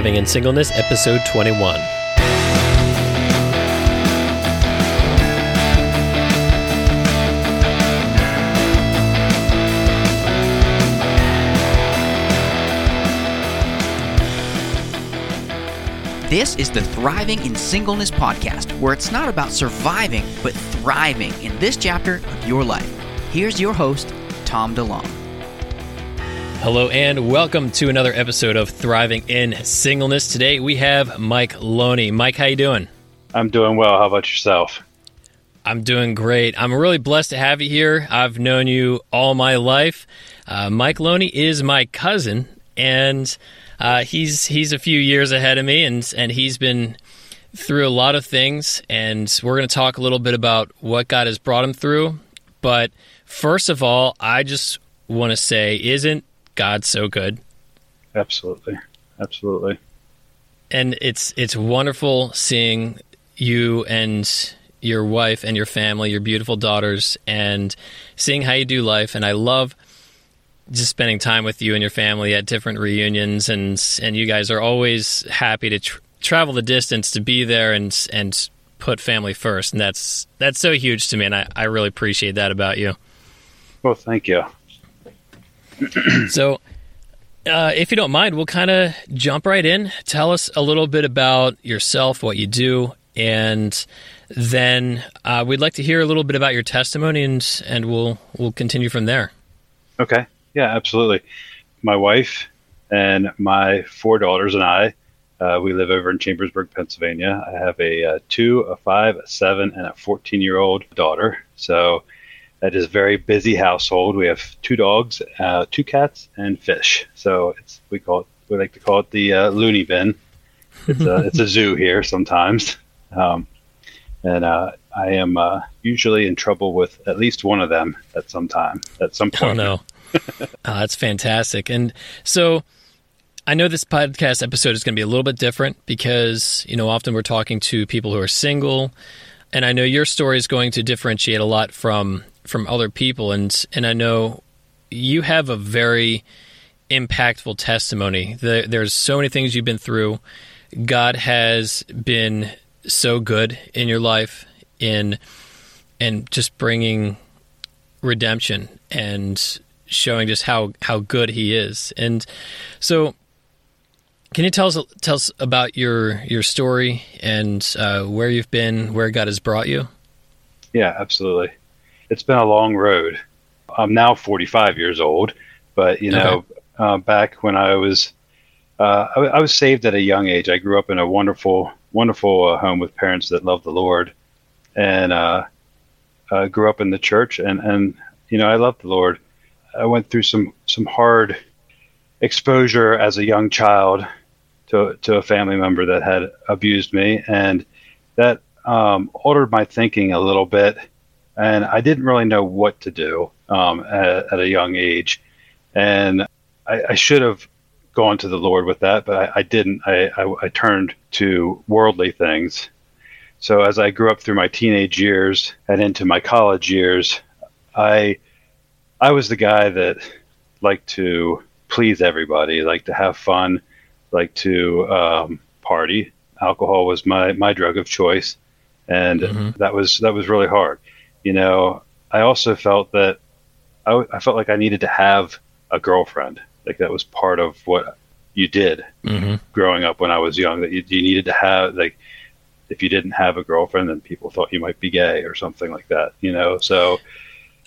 In Singleness, episode 21. This is the Thriving in Singleness podcast, where it's not about surviving, but thriving in this chapter of your life. Here's your host, Tom DeLong. Hello and welcome to another episode of Thriving in Singleness. Today we have Mike Loney. Mike, how you doing? I'm doing well. How about yourself? I'm doing great. I'm really blessed to have you here. I've known you all my life. Uh, Mike Loney is my cousin, and uh, he's he's a few years ahead of me, and and he's been through a lot of things. And we're going to talk a little bit about what God has brought him through. But first of all, I just want to say, isn't God so good? Absolutely, absolutely. And it's it's wonderful seeing you and your wife and your family, your beautiful daughters, and seeing how you do life. And I love just spending time with you and your family at different reunions, and and you guys are always happy to tr- travel the distance to be there and and put family first, and that's that's so huge to me, and I, I really appreciate that about you. Well, thank you. so, uh, if you don't mind, we'll kind of jump right in. Tell us a little bit about yourself, what you do, and then uh, we'd like to hear a little bit about your testimony, and and we'll we'll continue from there. Okay. Yeah, absolutely. My wife and my four daughters and I, uh, we live over in Chambersburg, Pennsylvania. I have a, a uh, two, a five, a seven, and a 14 year old daughter. So that is a very busy household. We have two dogs, uh, two cats, and fish. So it's we call it we like to call it the uh, loony bin. It's a it's a zoo here sometimes, um, and uh, I am uh, usually in trouble with at least one of them at some time at some point. Oh no, oh, that's fantastic. And so. I know this podcast episode is going to be a little bit different because, you know, often we're talking to people who are single, and I know your story is going to differentiate a lot from from other people, and and I know you have a very impactful testimony. The, there's so many things you've been through. God has been so good in your life in and just bringing redemption and showing just how how good He is. And so, can you tell us tell us about your your story and uh, where you've been, where God has brought you? Yeah, absolutely it's been a long road. I'm now 45 years old, but you know, okay. uh, back when I was, uh, I, I, was saved at a young age. I grew up in a wonderful, wonderful uh, home with parents that loved the Lord, and uh, grew up in the church. And and you know, I loved the Lord. I went through some some hard exposure as a young child to to a family member that had abused me, and that um, altered my thinking a little bit and I didn't really know what to do um, at, at, a young age, and I, I, should have gone to the Lord with that, but I, I didn't. I, I, turned to worldly things. So as I grew up through my teenage years and into my college years, I I was the guy that liked to please everybody, liked to have fun, liked to um, party. Alcohol was my, my drug of choice, and mm-hmm. that was that was really hard you know, I also felt that I, I felt like I needed to have a girlfriend. Like that was part of what you did mm-hmm. growing up when I was young. That you, you needed to have like if you didn't have a girlfriend, then people thought you might be gay or something like that. You know, so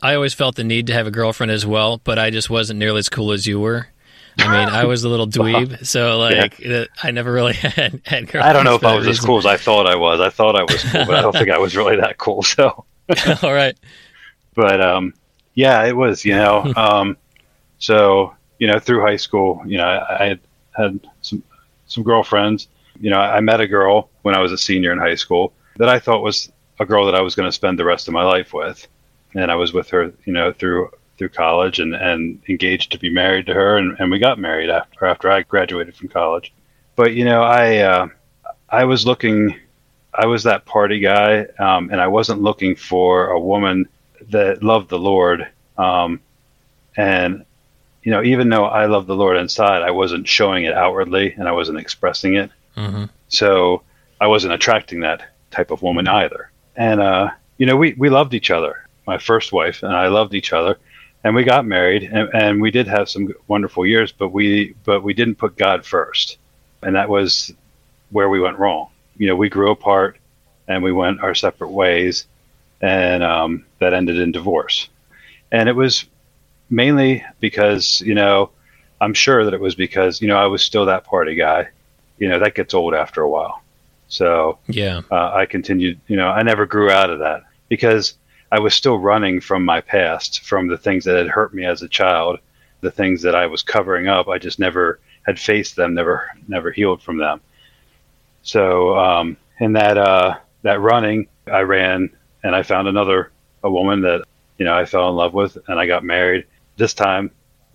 I always felt the need to have a girlfriend as well, but I just wasn't nearly as cool as you were. I mean, I was a little dweeb, so like yeah. I never really had, had I don't know if I was reason. as cool as I thought I was. I thought I was cool, but I don't think I was really that cool. So All right. But um, yeah, it was. You know, um, so you know, through high school, you know, I, I had had some some girlfriends. You know, I met a girl when I was a senior in high school that I thought was a girl that I was going to spend the rest of my life with, and I was with her, you know, through through college and, and engaged to be married to her, and, and we got married after after I graduated from college. But you know, I uh, I was looking I was that party guy, um, and I wasn't looking for a woman that loved the Lord. Um, and you know, even though I love the Lord inside, I wasn't showing it outwardly and I wasn't expressing it. Mm-hmm. So I wasn't attracting that type of woman either. And, uh, you know, we, we loved each other. My first wife and I loved each other and we got married and, and we did have some wonderful years, but we, but we didn't put God first. And that was where we went wrong. You know, we grew apart and we went our separate ways and, um, that ended in divorce. And it was mainly because, you know, I'm sure that it was because, you know, I was still that party guy. You know, that gets old after a while. So Yeah. uh, I continued, you know, I never grew out of that because I was still running from my past, from the things that had hurt me as a child, the things that I was covering up. I just never had faced them, never, never healed from them. So, um, in that, uh, that running, I ran and I found another, a woman that, you know, I fell in love with and I got married. This time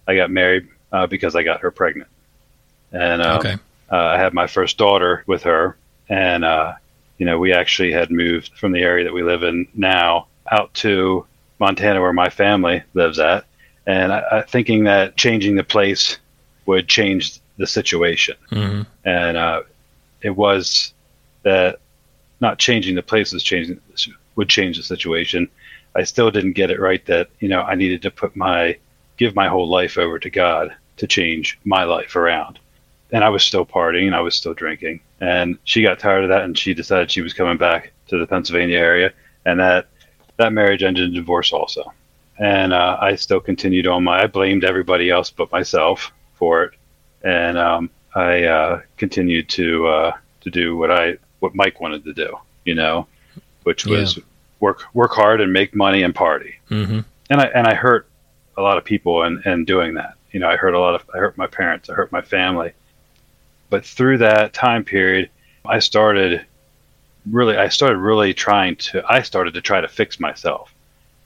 I got married, uh, because I got her pregnant. And, um, Okay. uh, I had my first daughter with her, and uh, you know we actually had moved from the area that we live in now out to Montana, where my family lives at, and I, I thinking that changing the place would change the situation, Mm-hmm. and uh, it was that not changing the place was changing would change the situation. I still didn't get it right that you know I needed to put my give my whole life over to God to change my life around and I was still partying and I was still drinking. And she got tired of that and she decided she was coming back to the Pennsylvania area. And that that marriage ended in divorce also. And uh, I still continued on my. I blamed everybody else but myself for it. And um, I uh, continued to uh, to do what I what Mike wanted to do. You know, which was work work hard and make money and party. Mm-hmm. And I and I hurt a lot of people in, in doing that. You know, I hurt a lot of I hurt my parents. I hurt my family but through that time period i started really i started really trying to i started to try to fix myself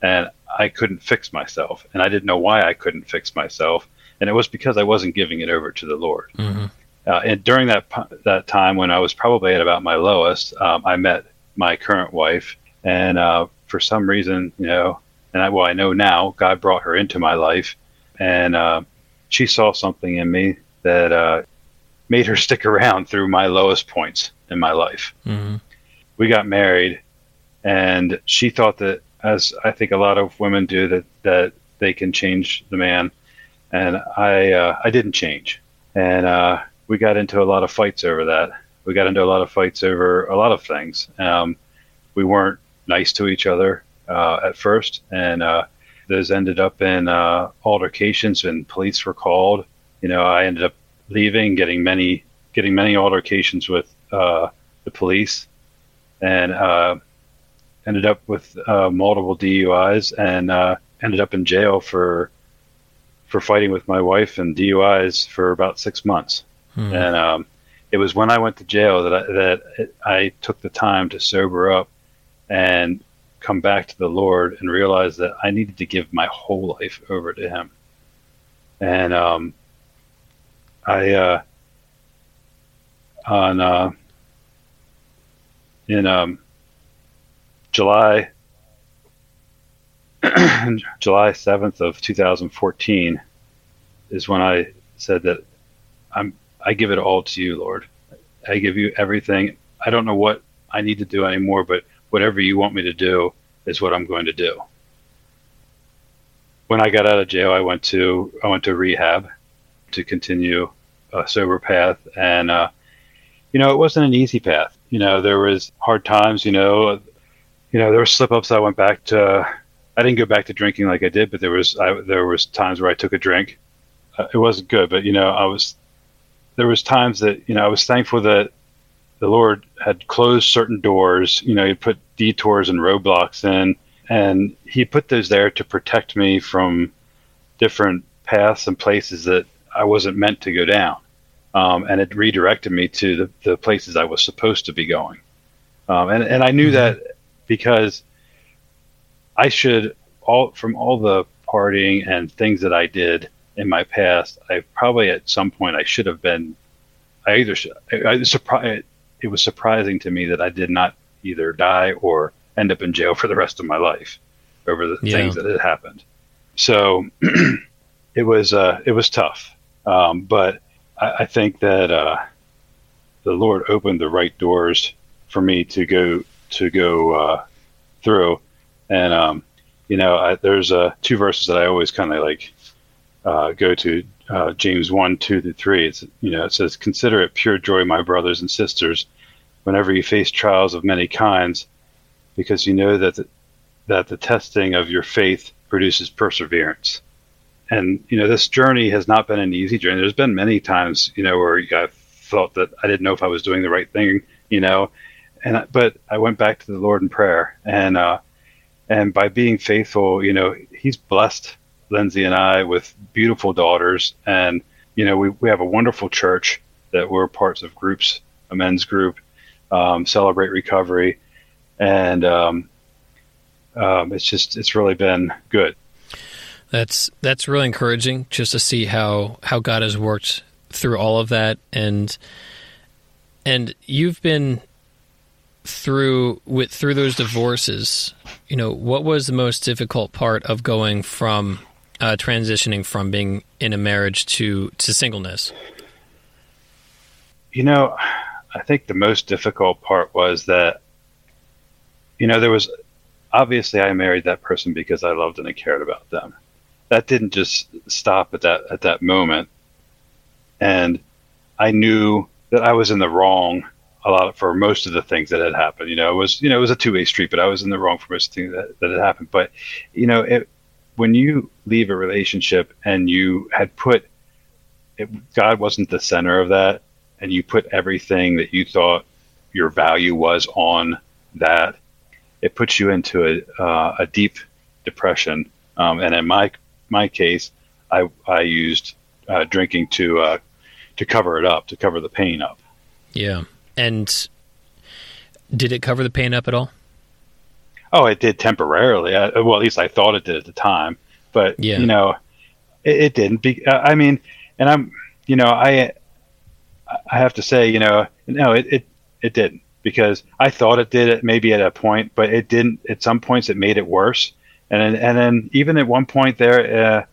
and i couldn't fix myself and i didn't know why i couldn't fix myself and it was because i wasn't giving it over to the lord Mm-hmm. uh, and during that that time when i was probably at about my lowest um, i met my current wife and uh, for some reason you know and I, well i know now god brought her into my life and uh, she saw something in me that uh, made her stick around through my lowest points in my life. Mm-hmm. We got married, and she thought that, as I think a lot of women do, that that they can change the man, and I uh, I didn't change, and uh, we got into a lot of fights over that. We got into a lot of fights over a lot of things. Um, we weren't nice to each other uh, at first, and uh, those ended up in uh, altercations, and police were called. You know, I ended up leaving, getting many getting many altercations with uh, the police, and ended up with multiple DUIs, and ended up in jail for for fighting with my wife and DUIs for about six months. Hmm. And um, it was when I went to jail that I, that I took the time to sober up and come back to the Lord and realize that I needed to give my whole life over to Him. And um, I uh, on uh, in um, July July seventh of two thousand fourteen is when I said that I'm I give it all to you, Lord. I give you everything. I don't know what I need to do anymore, but whatever you want me to do is what I'm going to do. When I got out of jail, I went to I went to rehab to continue a sober path, and uh, you know it wasn't an easy path. You know there was hard times. You know, you know there were slip ups. I went back to. I didn't go back to drinking like I did, but there was I, there was times where I took a drink. Uh, it wasn't good, but you know I was. There was times that you know I was thankful that the Lord had closed certain doors. You know, He put detours and roadblocks in, and He put those there to protect me from different paths and places that I wasn't meant to go down. Um, and it redirected me to the, the places I was supposed to be going. Um, and, and I knew that because I should all from all the partying and things that I did in my past, I probably at some point I should have been. I either I, I surprised. It was surprising to me that I did not either die or end up in jail for the rest of my life over the Yeah. things that had happened. So it was uh, it was tough, um, but I, I, think that uh, the Lord opened the right doors for me to go to go uh, through, and um, you know, I, there's uh, two verses that I always kind of like uh, go to. Uh, James one, two three. It's you know it says, "Consider it pure joy, my brothers and sisters, whenever you face trials of many kinds, because you know that the, that the testing of your faith produces perseverance." And you know this journey has not been an easy journey. There's been many times you know where I felt that I didn't know if I was doing the right thing, you know, and but I went back to the Lord in prayer, and uh, and by being faithful, you know, He's blessed Lindsay and I with beautiful daughters, and you know, we we have a wonderful church that we're parts of groups, a men's group, um, celebrate recovery, and um, um, it's just it's really been good. That's that's really encouraging just to see how how God has worked through all of that. And and you've been through with through those divorces, you know, what was the most difficult part of going from uh, transitioning from being in a marriage to to singleness? You know, I think the most difficult part was that, you know, there was obviously I married that person because I loved and I cared about them. That didn't just stop at that at that moment, and I knew that I was in the wrong a lot for most of the things that had happened. You know, it was you know it was a two way street, but I was in the wrong for most of the things that, that had happened. But you know, it, when you leave a relationship and you had put it, God wasn't the center of that, and you put everything that you thought your value was on that, it puts you into a uh, a deep depression. Um, and in my my case, I I used uh, drinking to uh, to cover it up, to cover the pain up. Yeah. And did it cover the pain up at all? Oh, it did temporarily. I, well, at least I thought it did at the time. But yeah. you know, it, it didn't. Be, I mean, and I'm, you know, I, I have to say, you know, no, it, it, it didn't because I thought it did it maybe at a point, but it didn't. At some points, it made it worse. And then, and then even at one point there, uh,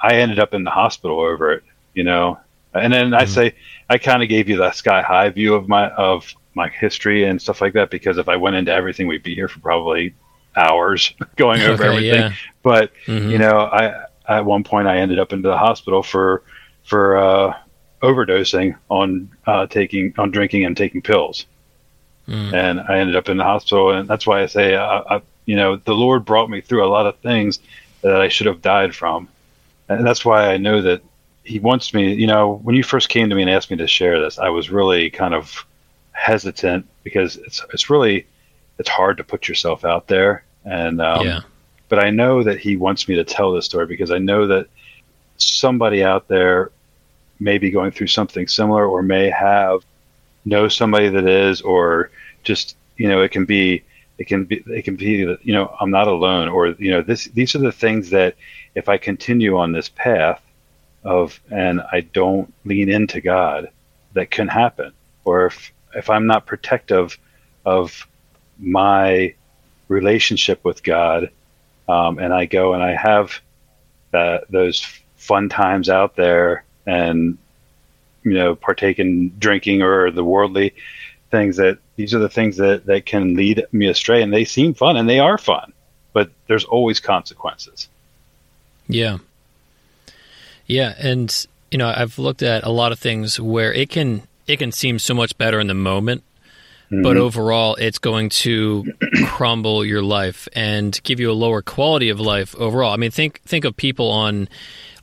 I ended up in the hospital over it. You know, and then mm-hmm. I say I kind of gave you the sky high view of my of my history and stuff like that because if I went into everything, we'd be here for probably hours going over okay, everything. Yeah. But mm-hmm. you know, I at one point I ended up into the hospital for for uh, overdosing on uh, taking on drinking and taking pills, mm. and I ended up in the hospital, and that's why I say, uh, I, you know, the Lord brought me through a lot of things that I should have died from, and that's why I know that he wants me. You know, when you first came to me and asked me to share this, I was really kind of hesitant because it's it's really it's hard to put yourself out there, and um, yeah. But I know that he wants me to tell this story because I know that somebody out there may be going through something similar, or may have know somebody that is, or just you know, it can be it can be it can be that you know I'm not alone, or you know this these are the things that if I continue on this path of and I don't lean into God, that can happen. Or if if I'm not protective of my relationship with God, um, and I go and I have that those fun times out there, and you know, partake in drinking or the worldly things that these are the things that that can lead me astray, and they seem fun and they are fun, but there's always consequences. Yeah, yeah, and you know, I've looked at a lot of things where it can it can seem so much better in the moment, mm-hmm. but overall it's going to crumble your life and give you a lower quality of life overall. I mean, think think of people on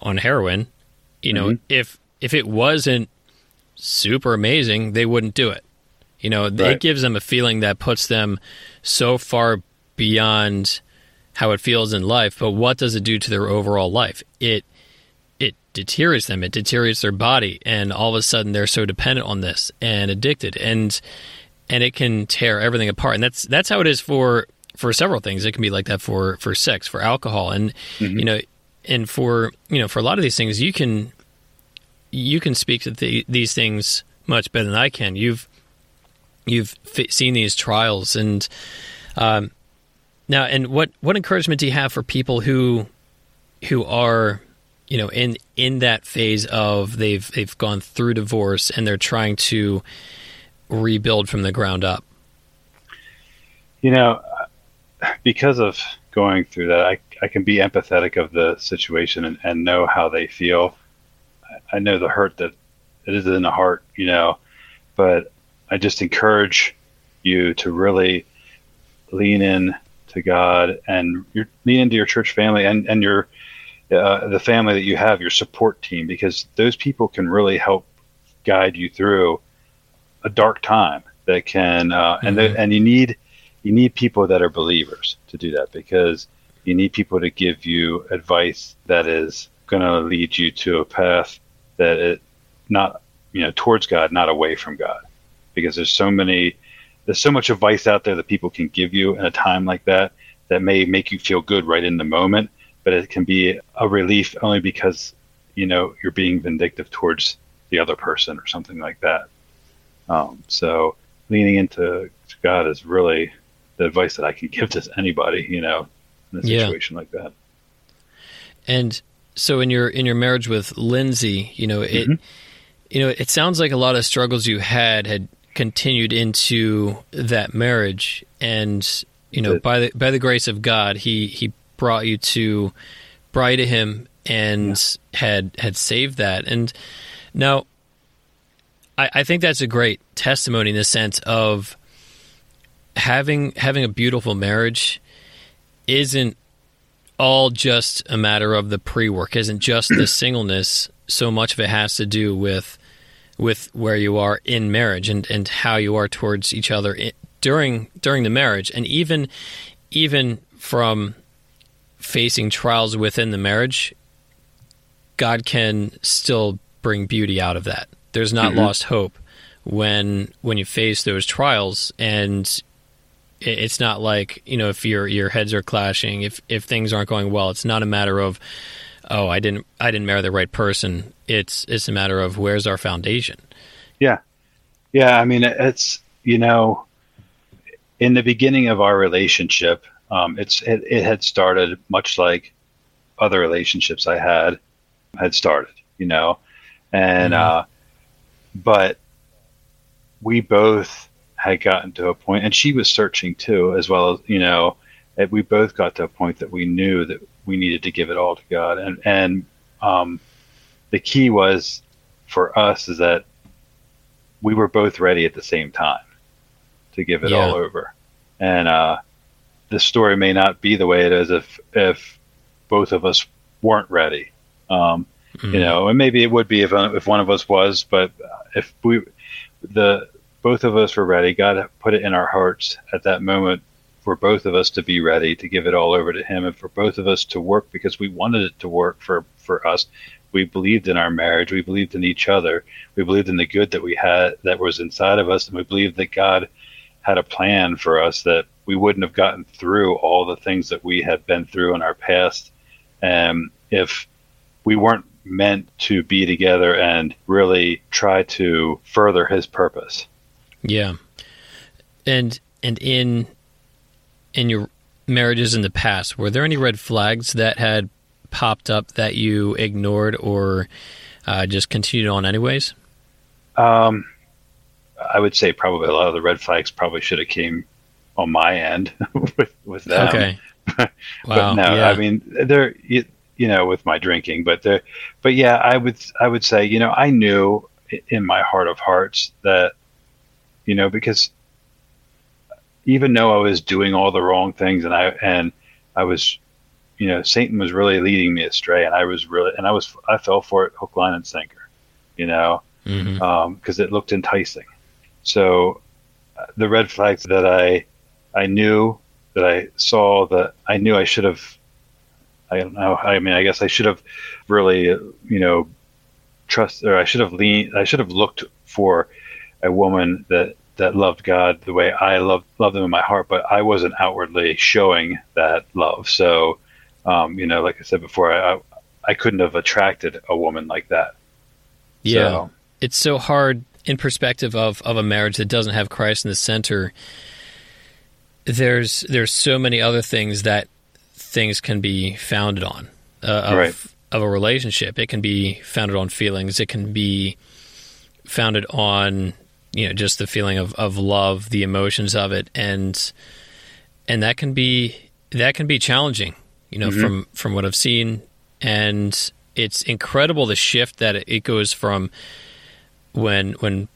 on heroin, you know, mm-hmm. if if it wasn't super amazing, they wouldn't do it. You know, right. it gives them a feeling that puts them so far beyond how it feels in life, but what does it do to their overall life? It deteriorates them. It deteriorates their body, and all of a sudden they're so dependent on this and addicted, and and it can tear everything apart. And that's that's how it is for for several things. It can be like that for for sex, for alcohol, and mm-hmm. you know, and for you know, for a lot of these things, you can you can speak to the, these things much better than I can. You've you've seen these trials, and um, now, and what what encouragement do you have for people who who are you know, in in that phase of they've they've gone through divorce and they're trying to rebuild from the ground up? You know, because of going through that, I I can be empathetic of the situation and, and know how they feel. I know the hurt that it is in the heart, you know, but I just encourage you to really lean in to God and lean into your church family and, and your uh, the family that you have, your support team, because those people can really help guide you through a dark time. That can uh, mm-hmm. and the, and you need you need people that are believers to do that because you need people to give you advice that is going to lead you to a path that it not you know towards God, not away from God, because there's so many there's so much advice out there that people can give you in a time like that that may make you feel good right in the moment, but it can be a relief only because you know you're being vindictive towards the other person or something like that. Um, so leaning into God is really the advice that I can give to anybody, you know, in a situation yeah. like that. And so in your in your marriage with Lindsay, you know, it mm-hmm. you know, it sounds like a lot of struggles you had had continued into that marriage and you know, by the by the grace of God, he he brought you to brought to him and yeah. had had saved that. And now I, I think that's a great testimony in the sense of having having a beautiful marriage isn't all just a matter of the pre-work isn't just the singleness so much of it has to do with with where you are in marriage and, and how you are towards each other during during the marriage and even even from facing trials within the marriage God can still bring beauty out of that. There's not mm-hmm. lost hope when when you face those trials. And it's not like you know if your your heads are clashing if if things aren't going well it's not a matter of oh i didn't i didn't marry the right person. It's it's a matter of where's our foundation? Yeah. Yeah i mean it's you know in the beginning of our relationship um, it's it, it had started much like other relationships i had had started you know and mm-hmm. uh but we both had gotten to a point, and she was searching too, as well as you know, we both got to a point that we knew that we needed to give it all to God, and and um, the key was for us is that we were both ready at the same time to give it yeah. all over, and uh, the story may not be the way it is if if both of us weren't ready. Um, mm-hmm. You know, and maybe it would be if if one of us was, but if we the both of us were ready. God put it in our hearts at that moment for both of us to be ready to give it all over to Him, and for both of us to work because we wanted it to work for for us. We believed in our marriage. We believed in each other. We believed in the good that we had that was inside of us, and we believed that God had a plan for us that we wouldn't have gotten through all the things that we had been through in our past um, if we weren't meant to be together and really try to further His purpose. Yeah, and and in in your marriages in the past, were there any red flags that had popped up that you ignored or uh, just continued on anyways? Um, I would say probably a lot of the red flags probably should have came on my end with with them. Okay. wow. but no, yeah. I mean there you, you know with my drinking, but there, but yeah, I would I would say you know I knew in my heart of hearts that you know, because even though I was doing all the wrong things and I and I was, you know, Satan was really leading me astray, and I was really and I was I fell for it hook, line, and sinker, you know, because mm-hmm. um, it looked enticing. So uh, the red flags that I I knew that I saw that I knew I should have. I don't know. I mean, I guess I should have really, you know, trust or I should have leaned. I should have looked for a woman that that loved God the way I love love them in my heart, but I wasn't outwardly showing that love. So, um, you know, like I said before, I, I couldn't have attracted a woman like that. Yeah, so. it's so hard in perspective of of a marriage that doesn't have Christ in the center. There's there's so many other things that things can be founded on uh, of, right. of a relationship. It can be founded on feelings. It can be founded on you know just the feeling of, of love, the emotions of it, and and that can be that can be challenging. You know, mm-hmm. from from what I've seen, and it's incredible the shift that it goes from when when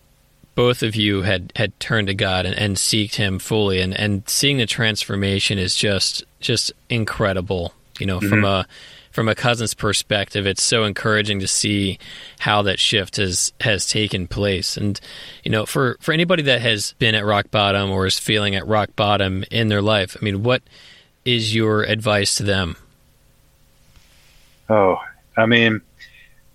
both of you had had turned to God and, and seeked Him fully, and and seeing the transformation is just just incredible. You know, mm-hmm. from a from a cousin's perspective, it's so encouraging to see how that shift has has taken place. And you know, for for anybody that has been at rock bottom or is feeling at rock bottom in their life, I mean, what is your advice to them? Oh, I mean,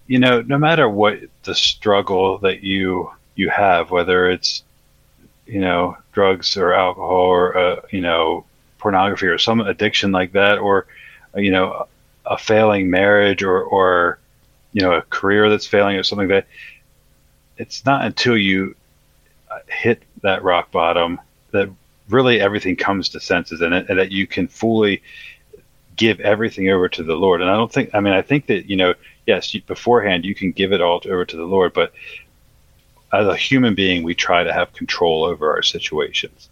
you know, no matter what the struggle that you you have, whether it's you know drugs or alcohol or uh, you know pornography or some addiction like that, or you know a failing marriage or or you know a career that's failing or something like that it's not until you hit that rock bottom that really everything comes to senses it and that you can fully give everything over to the Lord. And I don't think, I mean, I think that, you know, yes, you, beforehand you can give it all to, over to the Lord, but as a human being, we try to have control over our situations.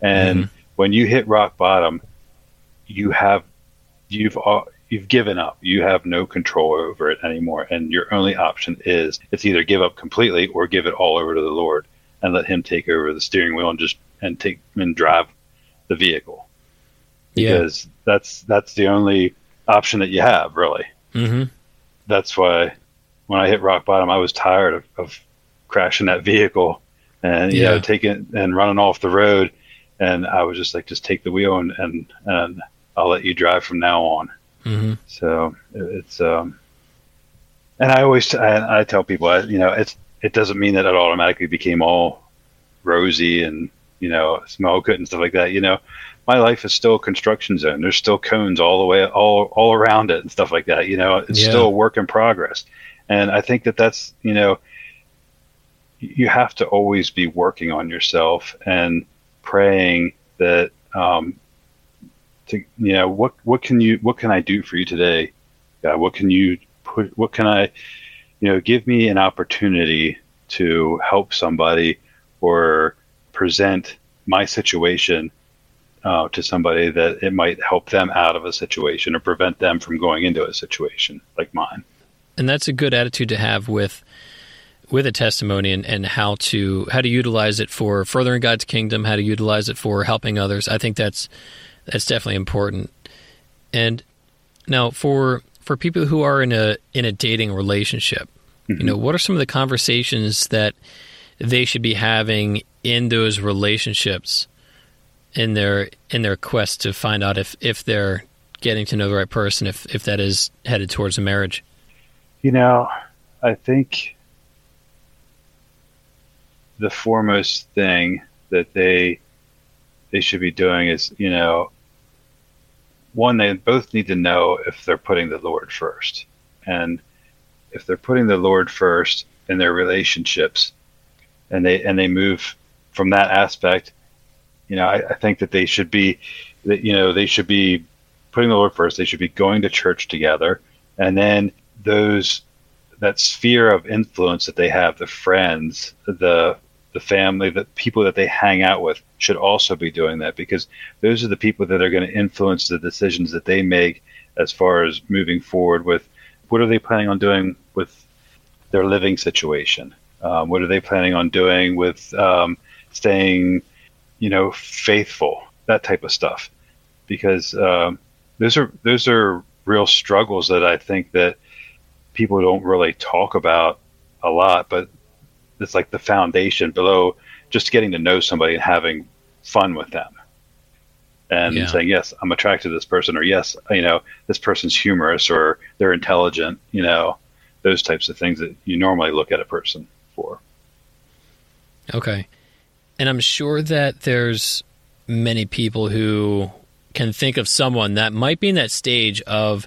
And mm-hmm. when you hit rock bottom, you have, you've, you've given up. You have no control over it anymore, and your only option is it's either give up completely or give it all over to the Lord and let Him take over the steering wheel and just and take and drive the vehicle. Because yeah. that's that's the only option that you have, really. Mm-hmm. That's why when I hit rock bottom, I was tired of, of crashing that vehicle and you yeah. know taking and running off the road, and I was just like, just take the wheel and and and I'll let you drive from now on. Mm-hmm. So it's um, and I always I, I tell people you know it's it doesn't mean that it automatically became all rosy and you know smell good and stuff like that. You know, my life is still a construction zone. There's still cones all the way all all around it and stuff like that. You know, it's yeah. still a work in progress. And I think that that's you know you have to always be working on yourself and praying that um, to you know what what can you what can I do for you today? God, what can you put? What can I you know give me an opportunity to help somebody or present my situation uh, to somebody that it might help them out of a situation or prevent them from going into a situation like mine. And that's a good attitude to have with with a testimony and, and how to how to utilize it for furthering God's kingdom, how to utilize it for helping others. I think that's that's definitely important. And now for for people who are in a in a dating relationship, mm-hmm. you know, what are some of the conversations that they should be having in those relationships in their in their quest to find out if if they're getting to know the right person if if that is headed towards a marriage? You know, I think the foremost thing that they they should be doing is, you know, one, they both need to know if they're putting the Lord first. And if they're putting the Lord first in their relationships and they and they move from that aspect, you know, I, I think that they should be that you know, they should be putting the Lord first, they should be going to church together, and then those that sphere of influence that they have, the friends, the the family, the people that they hang out with should also be doing that because those are the people that are going to influence the decisions that they make as far as moving forward with what are they planning on doing with their living situation? Um, what are they planning on doing with um, staying, you know, faithful? That type of stuff, because um, those are those are real struggles that I think that people don't really talk about a lot, but it's like the foundation below just getting to know somebody and having fun with them. And yeah. saying yes i'm attracted to this person or yes you know this person's humorous or they're intelligent you know those types of things that you normally look at a person for. Okay. And i'm sure that there's many people who can think of someone that might be in that stage of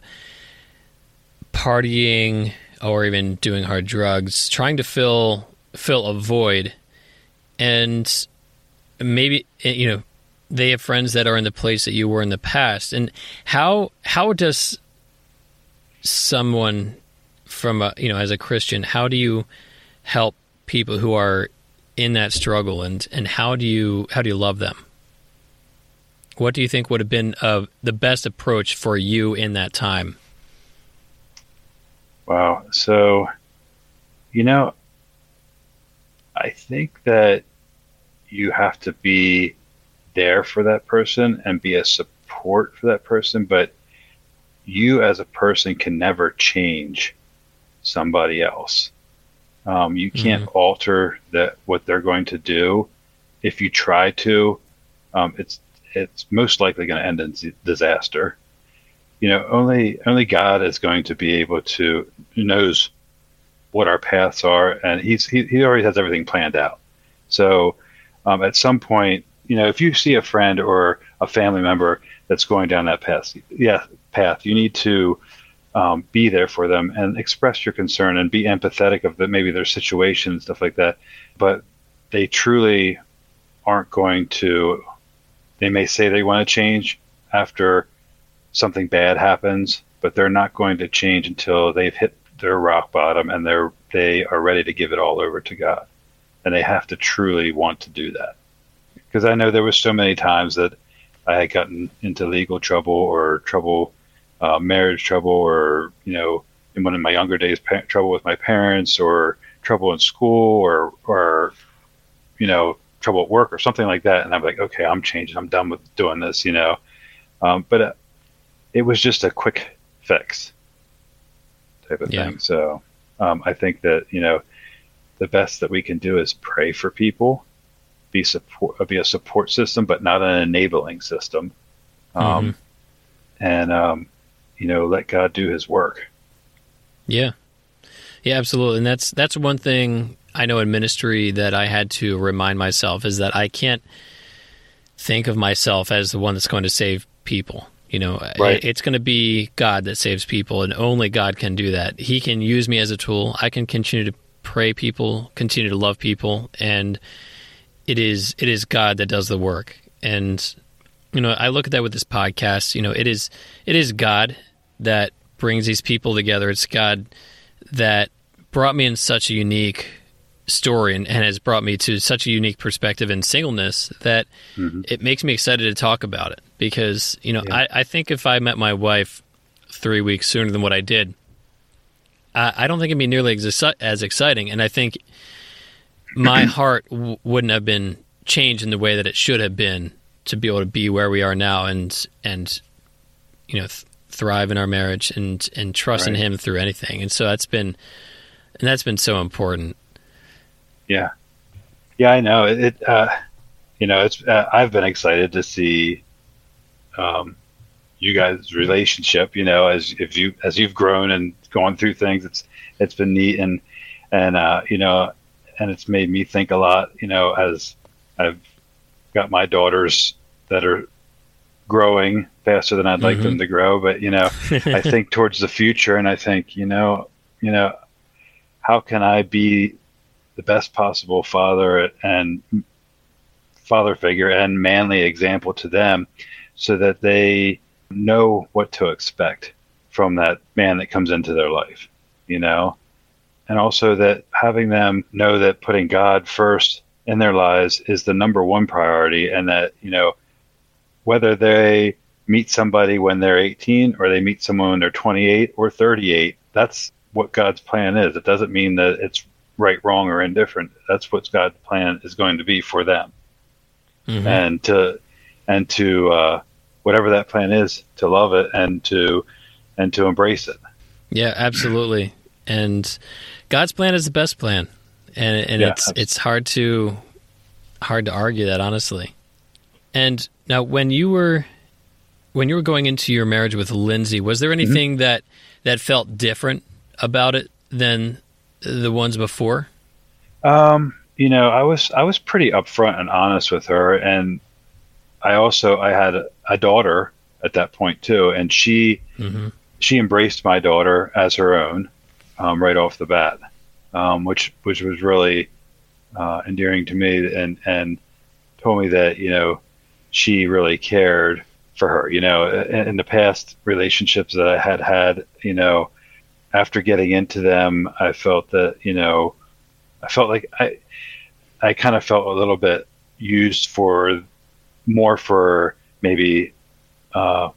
partying or even doing hard drugs trying to fill fill a void and maybe you know they have friends that are in the place that you were in the past and how how does someone from a, you know as a Christian, how do you help people who are in that struggle and and how do you how do you love them? What do you think would have been uh, the best approach for you in that time? Wow. So, you know, I think that you have to be there for that person and be a support for that person, but you as a person can never change somebody else. Um, you can't mm-hmm. alter that what they're going to do. If you try to, um, it's it's most likely going to end in disaster. You know, only only God is going to be able to knows what our paths are, and he's he, he already has everything planned out. So, um, at some point, you know, if you see a friend or a family member that's going down that path, yeah, path, you need to um, be there for them and express your concern and be empathetic of the, maybe their situation, and stuff like that. But they truly aren't going to they may say they want to change after something bad happens, but they're not going to change until they've hit their rock bottom and they're they are ready to give it all over to God. And they have to truly want to do that. Because I know there was so many times that I had gotten into legal trouble or trouble, uh, marriage trouble, or you know, in one of my younger days, pa- trouble with my parents, or trouble in school, or or you know, trouble at work or something like that. And I'm like, okay, I'm changing. I'm done with doing this, you know. Um, but uh, it was just a quick fix type of yeah. thing. So um, I think that you know the best that we can do is pray for people, be support, be a support system, but not an enabling system. Um, mm-hmm. And um, you know, let God do His work. Yeah, yeah, absolutely. And that's that's one thing I know in ministry that I had to remind myself is that I can't think of myself as the one that's going to save people. You know, right. it's going to be God that saves people, and only God can do that. He can use me as a tool. I can continue to pray people, continue to love people, and it is it is God that does the work. And you know, I look at that with this podcast. You know, it is it is God that brings these people together. It's God that brought me in such a unique story and, and, has brought me to such a unique perspective in singleness that mm-hmm. it makes me excited to talk about it because you know yeah. I, I, think if I met my wife three weeks sooner than what I did, I, I don't think it'd be nearly as, as exciting, and I think my heart w- wouldn't have been changed in the way that it should have been to be able to be where we are now and and you know th- thrive in our marriage and and trust right. in Him through anything, and so that's been and that's been so important yeah, yeah, I know it. uh, you know, it's. Uh, I've been excited to see um, you guys' relationship. You know, as if you as you've grown and gone through things, it's it's been neat and and uh, you know, and it's made me think a lot. You know, as I've got my daughters that are growing faster than I'd like mm-hmm. them to grow, but you know, I think towards the future, and I think you know, you know, how can I be the best possible father and father figure and manly example to them so that they know what to expect from that man that comes into their life, you know? And also that having them know that putting God first in their lives is the number one priority and that, you know, whether they meet somebody when they're 18 or they meet someone when they're 28 or 38, that's what God's plan is. It doesn't mean that it's right, wrong, or indifferent. That's what God's plan is going to be for them, mm-hmm. and to and to uh, whatever that plan is, to love it and to and to embrace it. Yeah, absolutely. And God's plan is the best plan, and and yeah, it's absolutely. it's hard to hard to argue that honestly. And now, when you were when you were going into your marriage with Lindsay, was there mm-hmm. anything mm-hmm. that that felt different about it than the ones before? Um, you know, I was I was pretty upfront and honest with her, and I also I had a, a daughter at that point too, and she mm-hmm. she embraced my daughter as her own um, right off the bat, um, which which was really uh, endearing to me, and and told me that you know she really cared for her. You know, in, in the past relationships that I had had, you know, after getting into them, I felt that you know, I felt like I, I kind of felt a little bit used for more for maybe uh,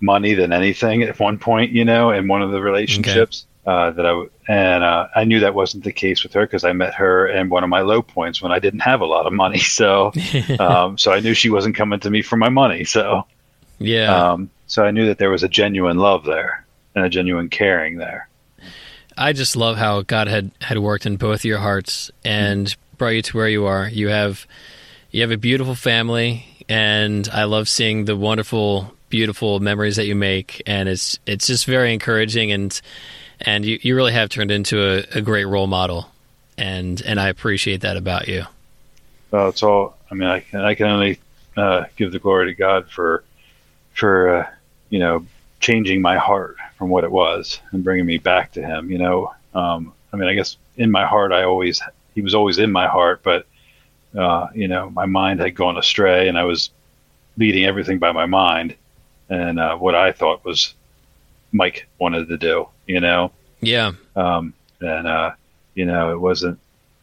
money than anything at one point, you know, in one of the relationships. Okay. Uh, that I and uh, I knew that wasn't the case with her because I met her in one of my low points when I didn't have a lot of money. So, um, so I knew she wasn't coming to me for my money. So, yeah. Um, so I knew that there was a genuine love there and a genuine caring there. I just love how God had had worked in both of your hearts and brought you to where you are. You have you have a beautiful family, and I love seeing the wonderful, beautiful memories that you make, and it's it's just very encouraging and and you, you really have turned into a, a great role model, and and I appreciate that about you. Well, it's all. I mean, I can I can only uh, give the glory to God for for uh, you know changing my heart from what it was and bringing me back to Him. You know, um, I mean, I guess in my heart, I always He was always in my heart, but uh, you know, my mind had gone astray, and I was leading everything by my mind and uh, what I thought was Mike wanted to do you know? Yeah. Um, and, uh, you know, it wasn't,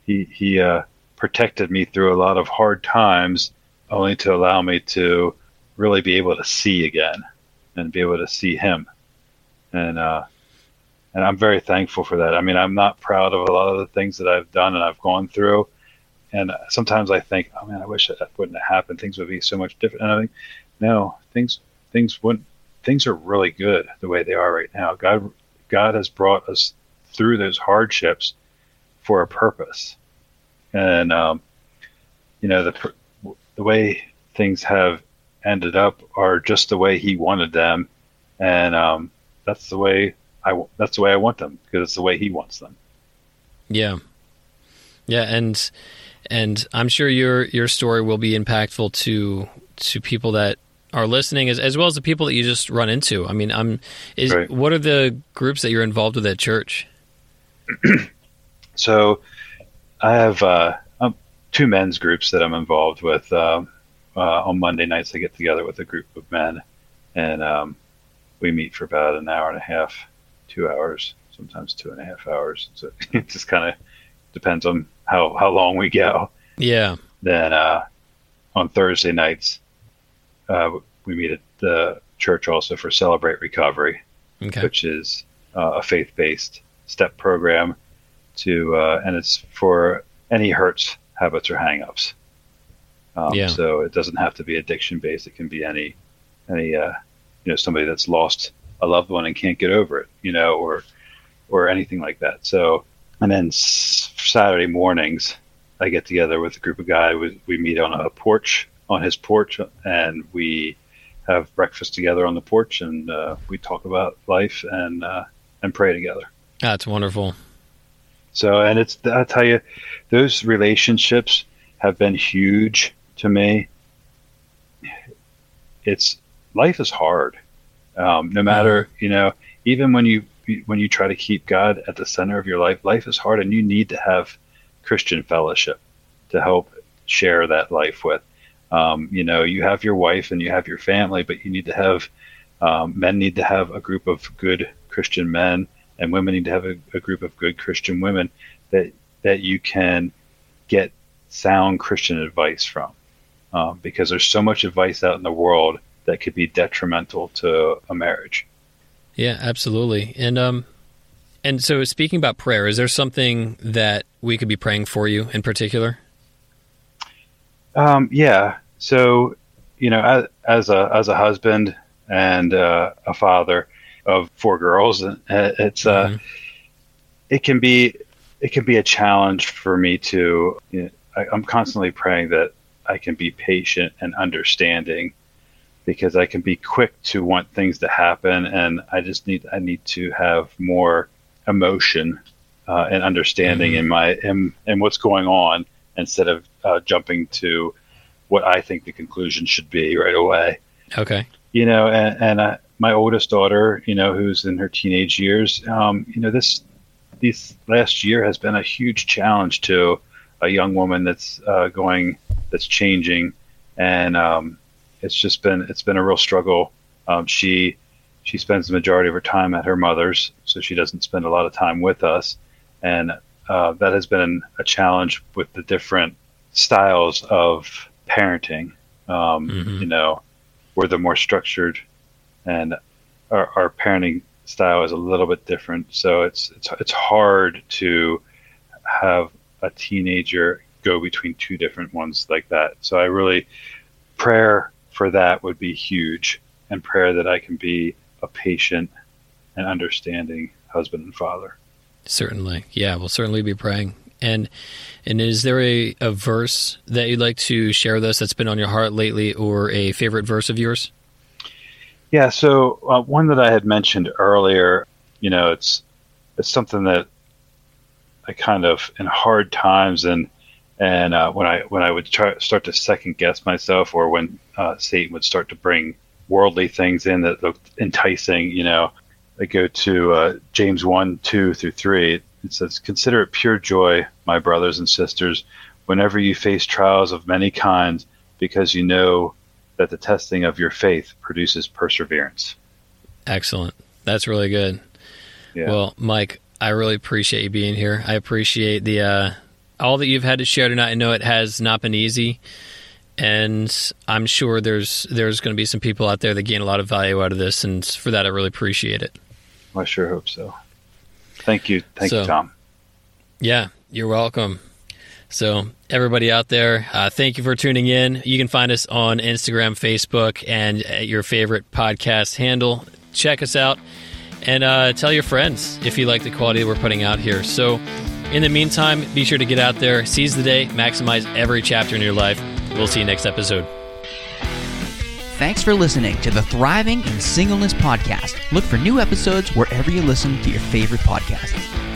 he, he, uh, protected me through a lot of hard times only to allow me to really be able to see again and be able to see him. And, uh, and I'm very thankful for that. I mean, I'm not proud of a lot of the things that I've done and I've gone through. And sometimes I think, oh man, I wish that wouldn't have happened. Things would be so much different. And I think, no, things, things wouldn't, things are really good the way they are right now. God God has brought us through those hardships for a purpose. And, um, you know, the, the way things have ended up are just the way he wanted them. And, um, that's the way I, that's the way I want them because it's the way he wants them. Yeah. Yeah. And, and I'm sure your, your story will be impactful to, to people that are listening, as, as well as the people that you just run into. I mean, I'm is right. what are the groups that you're involved with at church? so, I have uh, um, two men's groups that I'm involved with. Uh, uh, on Monday nights, I get together with a group of men, and um, we meet for about an hour and a half, two hours, sometimes two and a half hours. So it just kind of depends on how how long we go. Yeah. Then uh, on Thursday nights, uh, we meet at the church also for Celebrate Recovery, okay. which is uh, a faith based step program to, uh, and it's for any hurts, habits, or hangups. Um, yeah. So it doesn't have to be addiction based. It can be any, any, uh, you know, somebody that's lost a loved one and can't get over it, you know, or, or anything like that. So, and then Saturday mornings, I get together with a group of guys. We, we meet on a porch on his porch, and we have breakfast together on the porch, and uh, we talk about life and uh, and pray together. That's wonderful. So, and it's I tell you, those relationships have been huge to me. It's life is hard. Um, no matter you know, even when you when you try to keep God at the center of your life, life is hard, and you need to have Christian fellowship to help share that life with. Um, you know, you have your wife and you have your family, but you need to have um, men need to have a group of good Christian men, and women need to have a, a group of good Christian women that that you can get sound Christian advice from, um, because there's so much advice out in the world that could be detrimental to a marriage. Yeah, absolutely. And um, and so speaking about prayer, is there something that we could be praying for you in particular? Um, yeah. So, you know, as, as a as a husband and uh, a father of four girls, uh, it's uh, mm-hmm. it can be it can be a challenge for me to. You know, I, I'm constantly praying that I can be patient and understanding because I can be quick to want things to happen, and I just need I need to have more emotion uh, and understanding mm-hmm. in my in, in what's going on instead of uh, jumping to what I think the conclusion should be right away. Okay. You know, and, and uh, my oldest daughter, you know, who's in her teenage years, um, you know, this this last year has been a huge challenge to a young woman that's uh, going, that's changing, and um, it's just been it's been a real struggle. Um, she she spends the majority of her time at her mother's, so she doesn't spend a lot of time with us, and uh, that has been a challenge with the different styles of parenting. Um, mm-hmm. You know, we're the more structured, and our, our parenting style is a little bit different. So it's it's it's hard to have a teenager go between two different ones like that. So I really prayer for that would be huge, and prayer that I can be a patient and understanding husband and father. Certainly, yeah, we'll certainly be praying. And and is there a, a verse that you'd like to share with us that's been on your heart lately, or a favorite verse of yours? Yeah, so uh, one that I had mentioned earlier, you know, it's it's something that I kind of in hard times and and uh, when I when I would try, start to second guess myself, or when uh, Satan would start to bring worldly things in that looked enticing, you know, I go to uh, James one two through three. It says, "Consider it pure joy, my brothers and sisters, whenever you face trials of many kinds, because you know that the testing of your faith produces perseverance." Excellent. That's really good. Yeah. Well, Mike, I really appreciate you being here. I appreciate the uh, all that you've had to share tonight. I know it has not been easy, and I'm sure there's there's going to be some people out there that gain a lot of value out of this, and for that, I really appreciate it. I sure hope so. Thank you, thank so, you, Tom. Yeah, you're welcome. So, everybody out there, uh, thank you for tuning in. You can find us on Instagram, Facebook, and at your favorite podcast handle. Check us out and uh, tell your friends if you like the quality we're putting out here. So, in the meantime, be sure to get out there, seize the day, maximize every chapter in your life. We'll see you next episode. Thanks for listening to the Thriving in Singleness podcast. Look for new episodes wherever you listen to your favorite podcasts.